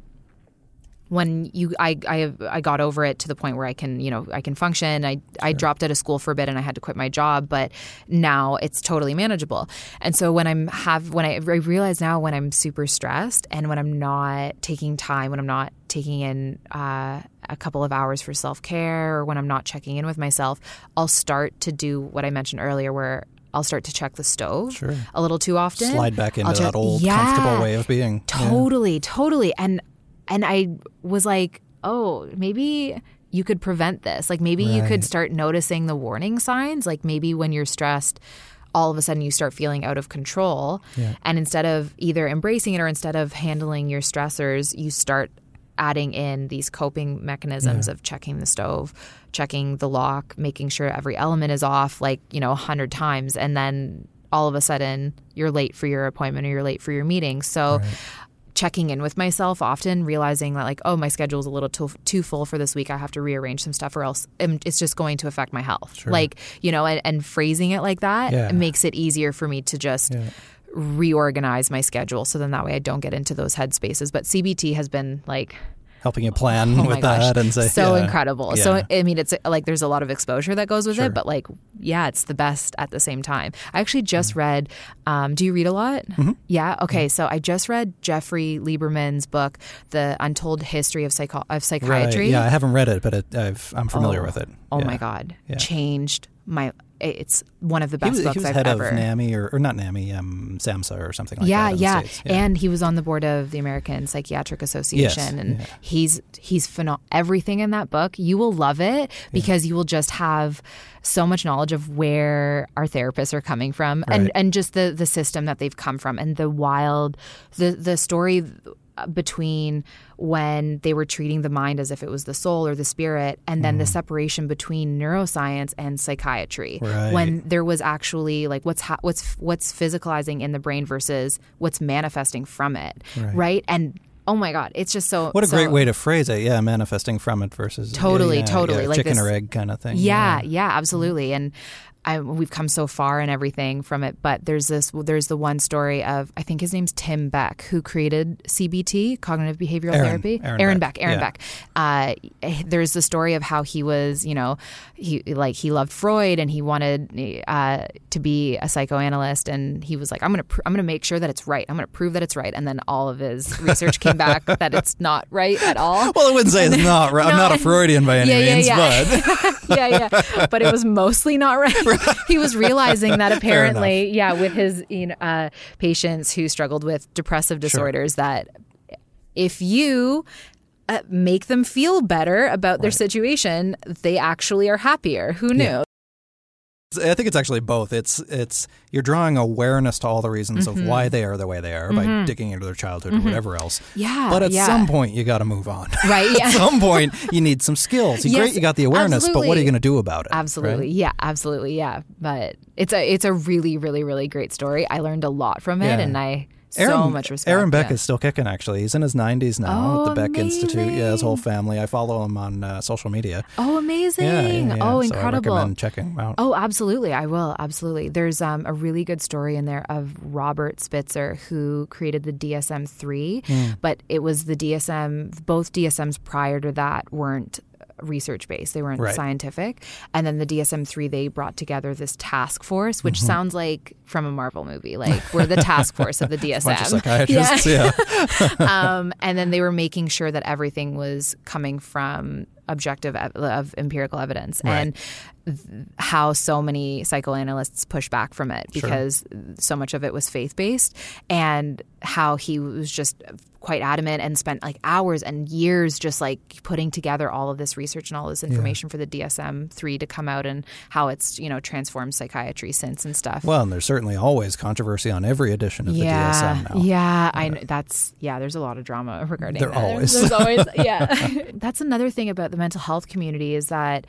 when you I, I I got over it to the point where I can you know I can function. I I dropped out of school for a bit and I had to quit my job, but now it's totally manageable. And so when I'm have when I, I realize now when I'm super stressed and when I'm not taking time, when I'm not taking in uh, a couple of hours for self care, or when I'm not checking in with myself, I'll start to do what I mentioned earlier, where I'll start to check the stove Sure. a little too often. Slide back into check- that old Yeah. comfortable way of being. Yeah. Totally, totally. And and I was like, oh, maybe you could prevent this. Like maybe you could start noticing the warning signs. Like maybe when you're stressed, all of a sudden you start feeling out of control. Yeah. And instead of either embracing it or instead of handling your stressors, you start adding in these coping mechanisms of checking the stove, checking the lock, making sure every element is off like, you know, a hundred times. And then all of a sudden you're late for your appointment or you're late for your meeting. So checking in with myself often, realizing that like, oh, my schedule's a little too, too full for this week. I have to rearrange some stuff, or else um, it's just going to affect my health. Like you know, and, and phrasing it like that Yeah. makes it easier for me to just Yeah. reorganize my schedule. So then that way I don't get into those headspaces. But CBT has been like Helping you plan [laughs] oh with that and say so yeah. incredible. Yeah. So I mean, it's like there's a lot of exposure that goes with Sure. it, but like, yeah, it's the best at the same time. I actually Mm-hmm. just read. Um, do you read a lot? Yeah. Okay. So I just read Jeffrey Lieberman's book, The Untold History of Psycho- of Right. Yeah, I haven't read it, but it, I've, I'm familiar Oh. with it. Oh Yeah. my god, changed my. It's one of the He best was, books he was I've head ever. of NAMI or, or not NAMI, um, SAMHSA or something like yeah, that. the yeah. And he was on the board of the American Psychiatric Association, yes, and yeah. he's he's pheno- everything in that book. You will love it because you will just have so much knowledge of where our therapists are coming from, and Right. and just the the system that they've come from, and the wild the the story between when they were treating the mind as if it was the soul or the spirit and then the mm. separation between neuroscience and psychiatry Right. when there was actually like what's ha- what's what's physicalizing in the brain versus what's manifesting from it Right. right, and oh my god it's just so What a so- great way to phrase it. Yeah, manifesting from it versus Totally, yeah, yeah, totally, yeah, like chicken this- or egg kind of thing. yeah yeah absolutely and I, we've come so far and everything from it, but there's this. There's the one story of I think his name's Tim Beck, who created CBT, cognitive behavioral Aaron- therapy. Aaron Beck. Beck, Aaron yeah. Beck. Uh, there's the story of how he was, you know, he like he loved Freud and he wanted uh, to be a psychoanalyst, and he was like, I'm gonna pr- I'm gonna make sure that it's right. I'm gonna prove that it's right, and then all of his research came back [laughs] that it's not right at all. Well, I wouldn't say it's [laughs] not right. I'm not a Freudian by any yeah, means, yeah. but [laughs] yeah, yeah. But it was mostly not right. [laughs] He was realizing that [laughs] apparently, yeah, with his you know, uh, patients who struggled with depressive disorders, that if you uh, make them feel better about their situation, they actually are happier. Who knew? I think it's actually both. It's it's you're drawing awareness to all the reasons Mm-hmm. of why they are the way they are by digging into their childhood or whatever else. Yeah, But at yeah. some point you got to move on. Right, [laughs] yeah. at some point you need some skills. Yes, Great, you got the awareness, but what are you going to do about it? Absolutely. right? Yeah, absolutely. Yeah. But it's a it's a really, really, really great story. I learned a lot from it Yeah. and I Aaron, so much respect. Aaron Beck yeah. is still kicking. Actually, he's in his 90s now Oh, at the Beck Institute. Yeah, his whole family. I follow him on uh, social media. Oh, amazing. Yeah, yeah. Oh, So incredible. I recommend checking him out. Oh, absolutely. I will. Absolutely. There's um, a really good story in there of Robert Spitzer, who created the DSM 3, Hmm. but it was the DSM, both DSMs prior to that weren't research based, they weren't Right. scientific. And then the DSM 3, they brought together this task force, which Mm-hmm. sounds like from a Marvel movie. Like, we're the task force of the [laughs] DSM. Psychiatrists. Yeah. [laughs] um, and then they were making sure that everything was coming from objective ev- of empirical evidence Right. and th- how so many psychoanalysts push back from it Sure. because so much of it was faith based and how he was just quite adamant and spent like hours and years just like putting together all of this research and all this information for the DSM-3 to come out and how it's you know transformed psychiatry since and stuff. Well, and there's certainly always controversy on every edition of the DSM now. yeah, I know that's yeah. There's a lot of drama regarding. There that. always. [laughs] There's always yeah. [laughs] that's another thing about the mental health community is that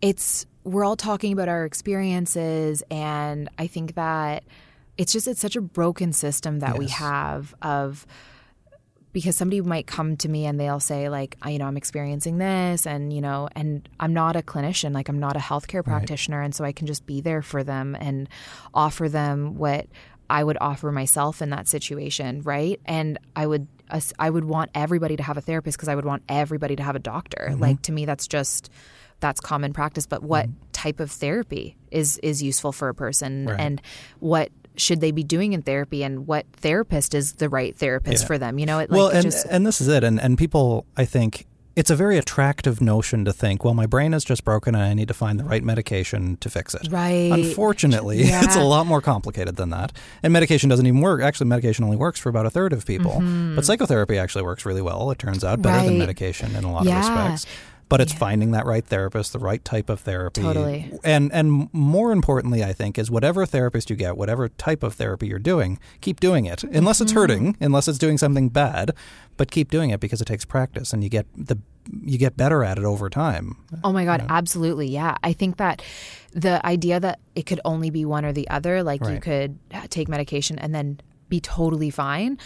it's we're all talking about our experiences, and I think that it's just it's such a broken system that we have of because somebody might come to me and they'll say like I- you know i'm experiencing this and you know and i'm not a clinician like i'm not a healthcare practitioner and so i can just be there for them and offer them what i would offer myself in that situation right? And i would us- i would want everybody to have a therapist because i would want everybody to have a doctor. Mm-hmm. Like to me that's just that's common practice. But what mm-hmm. type of therapy is is useful for a person? Right. and what should they be doing in therapy? And what therapist is the right therapist Yeah. for them? You know it like well, and just and this is it, and and people, I think. It's a very attractive notion to think, well, my brain is just broken and I need to find the right medication to fix it. Right. Unfortunately, Yeah. [laughs] it's a lot more complicated than that. And medication doesn't even work. Actually, medication only works for about a third of people. But psychotherapy actually works really well, it turns out, better than Mm-hmm. Medication in a lot Yeah. of respects. But it's finding that right therapist, the right type of therapy. Totally. And and more importantly, I think, is whatever therapist you get, whatever type of therapy you're doing, keep doing it. Unless it's Mm-hmm. hurting, unless it's doing something bad, but keep doing it because it takes practice and you get the you get better at it over time. Oh my God, absolutely. Yeah. I think that the idea that it could only be one or the other, like you could take medication and then be totally fine,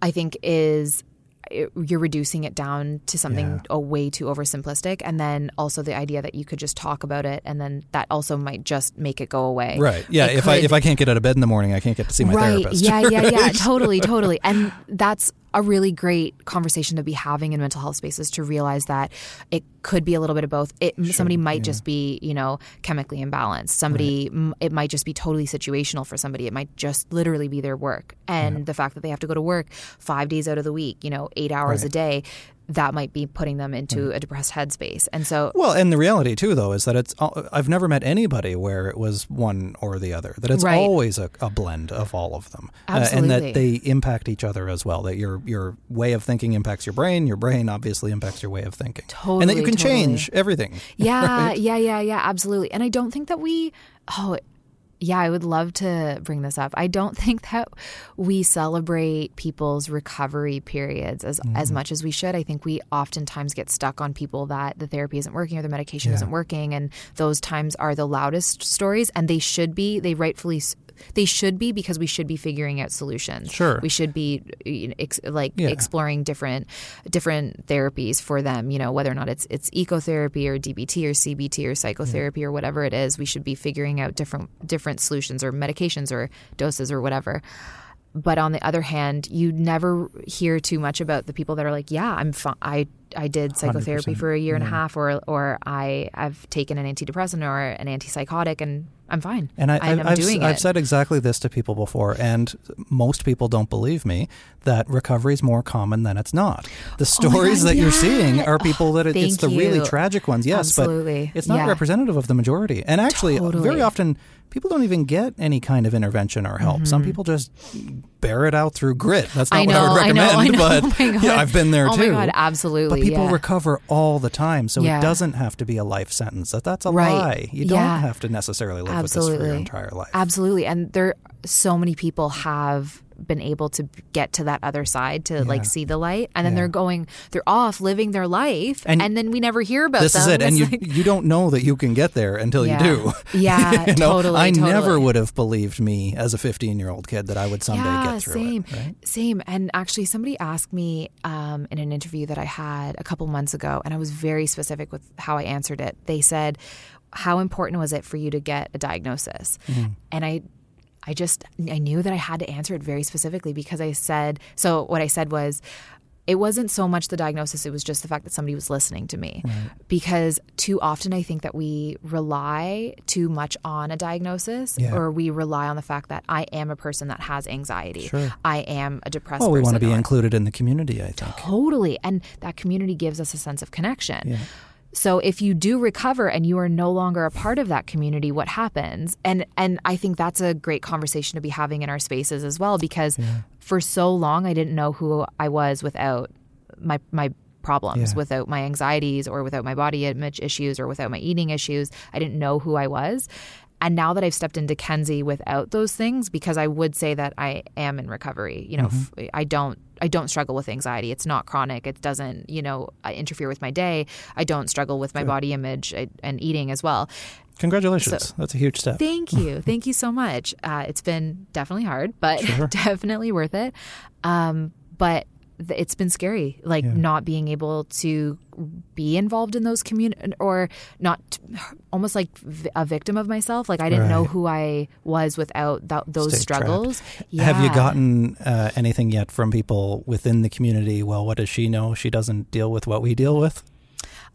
I think is it- you're reducing it down to something Yeah. a way too oversimplistic and then also the idea that you could just talk about it and then that also might just make it go away Right. Yeah. It if I if I can't get out of bed in the morning, I can't get to see my right. therapist. Yeah, yeah, yeah. [laughs] totally, totally. And that's a really great conversation to be having in mental health spaces to realize that it could be a little bit of both. It somebody might just be, you know, chemically imbalanced. Somebody m it might just be totally situational for somebody. It might just literally be their work. And the fact that they have to go to work 5 days out of the week, you know, 8 hours a day, that might be putting them into a depressed headspace. And so Well, and the reality too, though, is that it's. I've never met anybody where it was one or the other. That it's Right. always a, a blend of all of them, Uh, and that they impact each other as well. That your your way of thinking impacts your brain. Your brain obviously impacts your way of thinking, Totally, and that you can totally. change everything. [laughs] Yeah, yeah, yeah, yeah, absolutely. And I don't think that we, oh, yeah, I would love to bring this up. I don't [laughs] think that we celebrate people's recovery periods as Mm-hmm. as much as we should. I think we oftentimes get stuck on people that the therapy isn't working or the medication isn't working, and those times are the loudest stories, and they should be. They rightfully. They should be because we should be figuring out solutions. Sure. we should be you know, ex- like Yeah. exploring different different therapies for them. You know, whether or not it's it's ecotherapy or DBT or CBT or psychotherapy or whatever it is, we should be figuring out different different solutions or medications or doses or whatever. But on the other hand, you never hear too much about the people that are like, "Yeah, I'm fine. I I did psychotherapy 100%. for a year and a half, or or I I've taken an antidepressant or an antipsychotic, and I'm fine. And I, I'm I've, I've, doing I've said exactly this to people before, and most people don't believe me that recovery is more common than it's not. The oh stories Oh God, that you're seeing are people that it, it's the really tragic ones, yes, Absolutely. but it's not Yeah. representative of the majority. And actually, Totally. very often, people don't even get any kind of intervention or help. Some people just bear it out through grit. That's not Mm-hmm. I what I know, would I know, recommend, I know. [laughs] but Oh yeah, I've been there oh too. my god, absolutely. But people yeah. recover all the time, so Yeah. it doesn't have to be a life sentence. That that's a Right. lie. You don't have to necessarily live with this for your entire life. Absolutely. And there so many people have been able to get to that other side to like see the light and then Yeah. they're going they're off living their life And and, then we never hear about This them. is it, and It's you like- you don't know that you can get there until Yeah. you do. [laughs] Yeah, [laughs] you know? totally, I never would have believed me as a 15 year old kid that I would someday yeah, get through same, it. Right? same. And actually, somebody asked me um, in an interview that I had a couple months ago, and I was very specific with how I answered it. They said, "How important was it for you to get a diagnosis?" Mm-hmm. And I, I just I knew that I had to answer it very specifically because I said so. What I said was. It wasn't so much the diagnosis, it was just the fact that somebody was listening to me. Because too often I think that we rely too much on a diagnosis Yeah. or we rely on the fact that I am a person that has anxiety. Sure. I am a depressed Well, we want to be included in the community, I think. Totally. And that community gives us a sense of connection. Yeah. So if you do recover and you are no longer a part of that community, what happens? And and I think that's a great conversation to be having in our spaces as well because for so long I didn't know who I was without my my problems, Yeah. without my anxieties or without my body image issues or without my eating issues. I didn't know who I was. And now that I've stepped into Kenzie without those things, because I would say that I am in recovery. You know, Mm-hmm. f- I don't I don't struggle with anxiety. It's not chronic. It doesn't you know interfere with my day. I don't struggle with my body image and eating as well. Congratulations. That's a huge step. Thank you, [laughs] thank you so much. Uh, it's been definitely hard, but [laughs] definitely worth it. Um, but it's been scary, like not being able to be involved in those community or not almost like v- a victim of myself. Like I didn't know who I was without th- those Stay struggles. Have you gotten uh, anything yet from people within the community? Well, what does she know? She doesn't deal with what we deal with.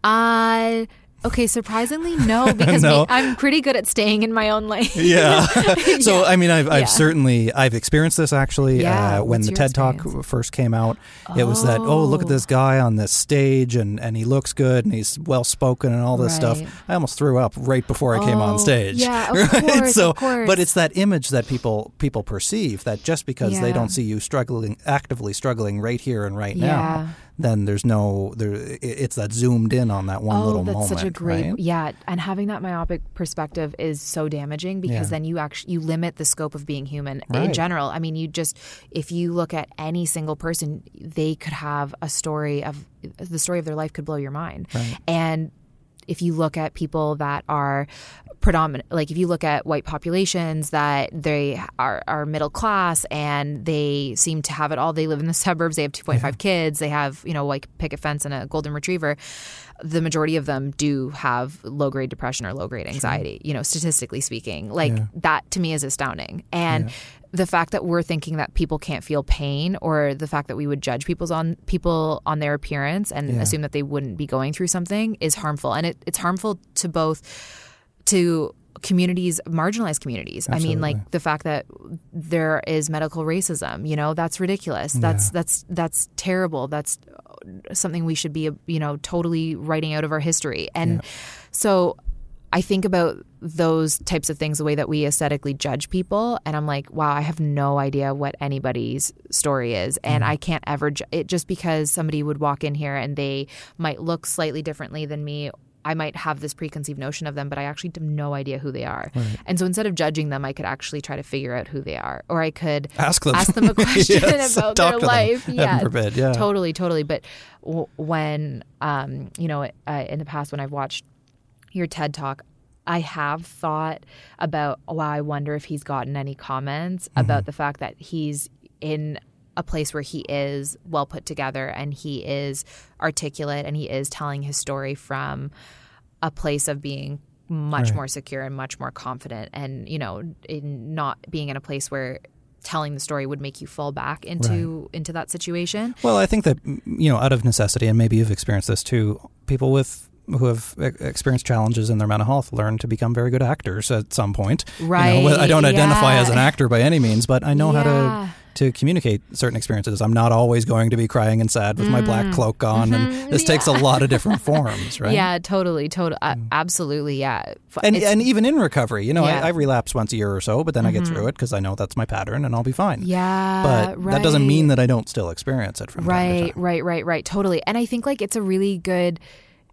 Uh, okay, surprisingly, no, [laughs] because No. me, I'm pretty good at staying in my own lane. Yeah. [laughs] so I mean, I've, I've Yeah. certainly I've experienced this actually. Yeah, Uh, when what's the TED Talk first came out, it was that oh look at this guy on this stage and and he looks good and he's well spoken and all this stuff. I almost threw up right before I came on Oh, stage. yeah, of [laughs] right? course, so, of course. but it's that image that people people perceive that just because they don't see you struggling actively struggling right here and right Yeah. now, then there's no there. It's that zoomed in on that one oh, little that's moment. such a great right? yeah. And having that myopic perspective is so damaging because Yeah. then you actually you limit the scope of being human Right. in general. I mean, you just if you look at any single person, they could have a story of the story of their life could blow your mind, and if you look at people that are predominant like if you look at white populations that they are, are middle class and they seem to have it all they live in the [laughs] suburbs they have 2.5 kids they have you know like picket fence and a golden retriever the majority of them do have low grade depression or low grade anxiety you know statistically speaking. Like Yeah. that to me is astounding. And the fact that we're thinking that people can't feel pain or the fact that we would judge people's on people on their appearance and Yeah. assume that they wouldn't be going through something is harmful. And it, it's harmful to both to communities marginalized communities. I mean like the fact that there is medical racism you know that's ridiculous. That's that's that's terrible. That's something we should be you know totally writing out of our history. And so I think about those types of things, the way that we aesthetically judge people, and I'm like, wow, I have no idea what anybody's story is, and mm. I can't ever ju- it just because somebody would walk in here and they might look slightly differently than me. I might have this preconceived notion of them, but I actually have no idea who they are. And so instead of judging them, I could actually try to figure out who they are, or I could Ask them. ask them a [laughs] question Yes, about their them. life. Yeah, forbid, yeah. totally, totally. But w- when um, you know, uh, in the past when I've watched your TED talk, I have thought about, wow, I wonder if he's gotten any comments Mm-hmm. about the fact that he's in a place where he is well put together and he is articulate and he is telling his story from a place of being much Right. more secure and much more confident and, you know, in not being in a place where telling the story would make you fall back into into that situation. Well, I think that you know, out of necessity, and maybe you've experienced this too. People with who have experienced challenges in their mental health learn to become very good actors at some point. You know, Right, I don't identify yeah. as an actor by any means, but I know how to to communicate certain experiences. I'm not always going to be crying and sad with my black cloak on, and this takes a lot of different [laughs] forms, right? Mm-hmm. Yeah, totally, totally, uh, absolutely, yeah. And, it's- and even in recovery, you know, Yeah. Mm-hmm. I, I relapse once a year or so, but then I get through it because I know that's my pattern and I'll be fine. yeah, But that doesn't mean that I don't still experience it from time to right time. right right right totally and i think like it's a really good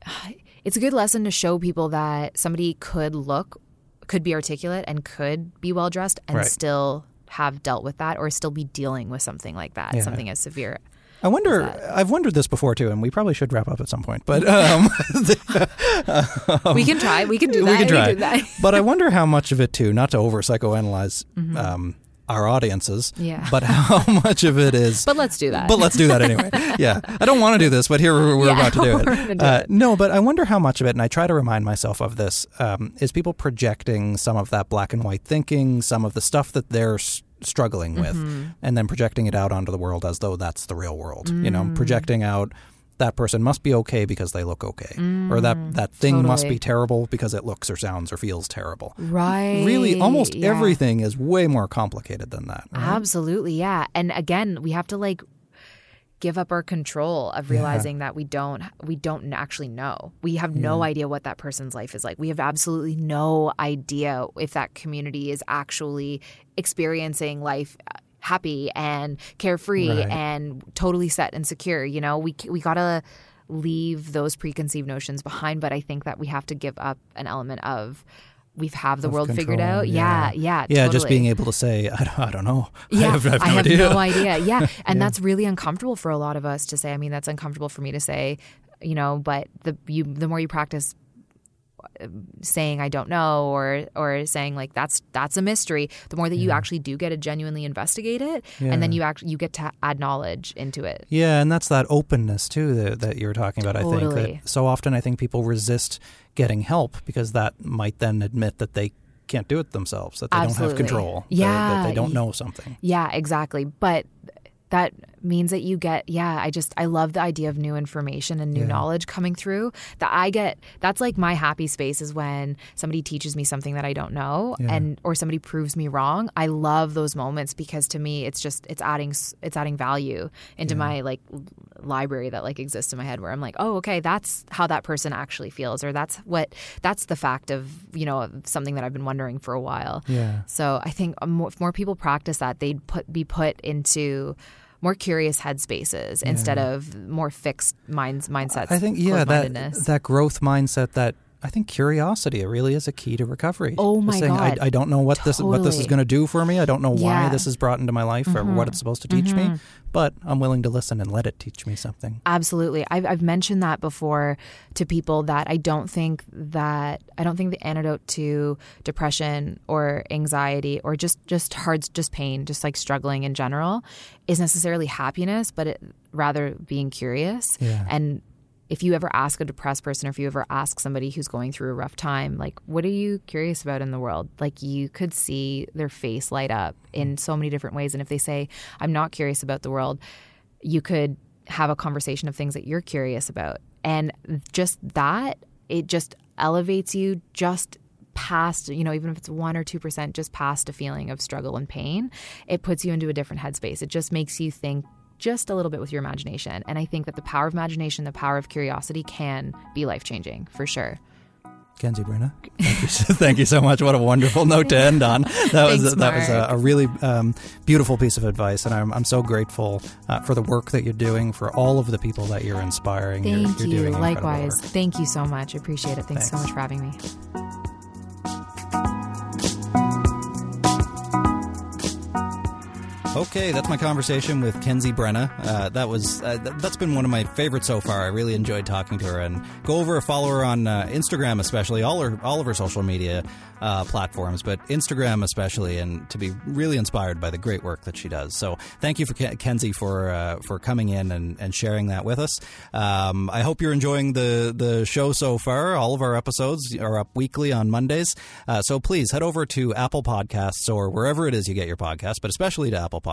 [sighs] it's a good lesson to show people that somebody could look could be articulate and could be well dressed and Right. still have dealt with that or still be dealing with something like that Yeah. something as severe I wonder. I've wondered this before too, and we probably should wrap up at some point. But um, [laughs] we can try we can do that we can try. do that. but I wonder how much of it too, not to over psychoanalyze um, our audiences. Yeah. but how [laughs] much of it is. but let's do that But let's do that anyway. [laughs] Yeah, I don't want to do this, but here we're, we're Yeah, about to do [laughs] it. do Uh, it. no, but I wonder how much of it, and I try to remind myself of this, um, is people projecting some of that black and white thinking, some of the stuff that they're s- struggling with, Mm-hmm. and then projecting it out onto the world as though that's the real world. You Mm. know, projecting out that person must be okay because they look okay, or that that thing must Mm. be terrible because it looks or sounds or feels terrible. right Really, almost yeah. everything is way more complicated than that. right? Absolutely, yeah. And again, we have to like give up our control of realizing that we don't we don't actually know. We have no idea what that person's life is like. We have absolutely no idea if that community is actually experiencing life uh, happy and carefree Right. and totally set and secure, you know? We we got to leave those preconceived notions behind, but I think that we have to give up an element of we've have the Of world figured out. Yeah, yeah. Yeah, just totally. being able to say, I don't, I don't know. [laughs] Yeah, I have, I have no I have idea. no idea. Yeah, [laughs] and that's really uncomfortable for a lot of us to say. I mean, that's uncomfortable for me to say, you know. But the you the more you practice saying I don't know or or saying like that's that's a mystery, the more that you actually do get to genuinely investigate it, and then you actually you get to add knowledge into it. Yeah, and that's that openness too that, that you're talking about. I think that so often I think people resist getting help because that might then admit that they can't do it themselves, that they don't have control, that- that, Yeah. they don't know something. Yeah, exactly. But that means that you get yeah i just i love the idea of new information and new knowledge coming through that i get that's like my happy space is when somebody teaches me something that i don't know Yeah. and or somebody proves me wrong i love those moments because to me it's just it's adding it's adding value into my like library that like exists in my head where i'm like oh okay that's how that person actually feels or that's what that's the fact of you know something that i've been wondering for a while Yeah. so I think um, more- if more people practice that, they'd put be put into more curious headspaces instead of more fixed minds mindsets. I think yeah, that that growth mindset that I think curiosity really is a key to recovery. Oh my saying, God. I, I don't know what this what this is going to do for me. I don't know why Yeah. Mm-hmm. this is brought into my life or what it's supposed to teach me, but I'm willing to listen and let it teach me something. Absolutely. I've, I've mentioned that before to people that I don't think that I don't think the antidote to depression or anxiety or just just hard just pain, just like struggling in general, is necessarily happiness, but it, rather being curious. Yeah. And if you ever ask a depressed person or if you ever ask somebody who's going through a rough time, like, what are you curious about in the world? Like, you could see their face light up in so many different ways. And if they say, I'm not curious about the world, you could have a conversation of things that you're curious about. And just that, it just elevates you just past, you know, even if it's one or 2%, just past a feeling of struggle and pain. It puts you into a different headspace. It just makes you think just a little bit with your imagination. And I think that the power of imagination, the power of curiosity can be life changing for sure. Kenzie Brenna, thank you, so- [laughs] thank you so much. What a wonderful note to end on. That was Thanks, that was a, a really um, beautiful piece of advice, and I'm I'm so grateful uh, for the work that you're doing, for all of the people that you're inspiring. You're- Thank you're, you. doing Likewise. Thank you so much. I appreciate it. Thanks, so much for having me. Okay, that's my conversation with Kenzie Brenna. Uh, that was uh, th- that's been one of my favorites so far. I really enjoyed talking to her. And go over follow her on uh, Instagram, especially all her all of her social media uh, platforms, but Instagram especially, and to be really inspired by the great work that she does. So thank you for Ken- Kenzie for uh, for coming in and, and sharing that with us. Um, I hope you're enjoying the the show so far. All of our episodes are up weekly on Mondays. Uh, so please head over to Apple Podcasts or wherever it is you get your podcasts, but especially to Apple podcasts.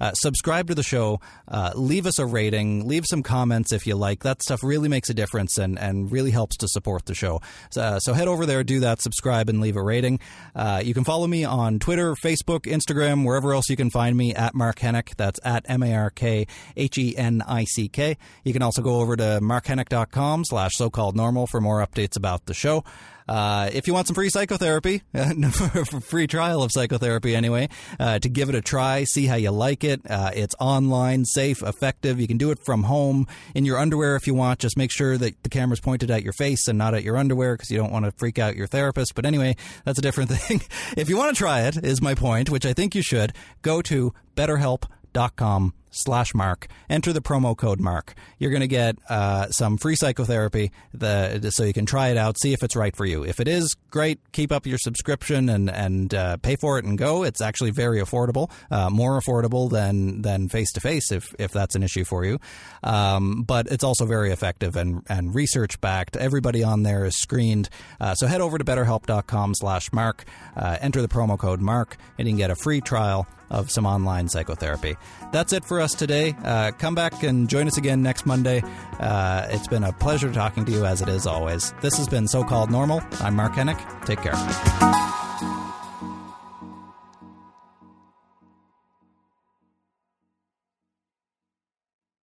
Uh, subscribe to the show. Uh, leave us a rating. Leave some comments if you like. That stuff really makes a difference and, and really helps to support the show. So, so head over there, do that, subscribe, and leave a rating. Uh, you can follow me on Twitter, Facebook, Instagram, wherever else you can find me at Mark Henick. That's at M A R K H E N I C K. You can also go over to markhenick.com slash so called normal for more updates about the show. Uh, if you want some free psychotherapy, [laughs] free trial of psychotherapy anyway, uh, to give it a try, see how you like it. Uh, it's online, safe, effective. You can do it from home in your underwear if you want. Just make sure that the camera's pointed at your face and not at your underwear because you don't want to freak out your therapist. But anyway, that's a different [laughs] thing. if you want to try it, is my point, which I think you should, go to betterhelp.com slash mark. Enter the promo code mark. You're going to get uh, some free psychotherapy the, so you can try it out see if it's right for you. If it is great. Keep up your subscription and and uh, pay for it and go. It's actually very affordable uh, more affordable than than face to face if if that's an issue for you. Um, but it's also very effective and and research backed everybody on there is screened. Uh, so head over to betterhelp.com slash mark. Uh, enter the promo code mark and you can get a free trial of some online psychotherapy. That's it for us today. Uh, come back and join us again next Monday. Uh, it's been a pleasure talking to you, as it is always. This has been So Called Normal. I'm Mark Henick. Take care.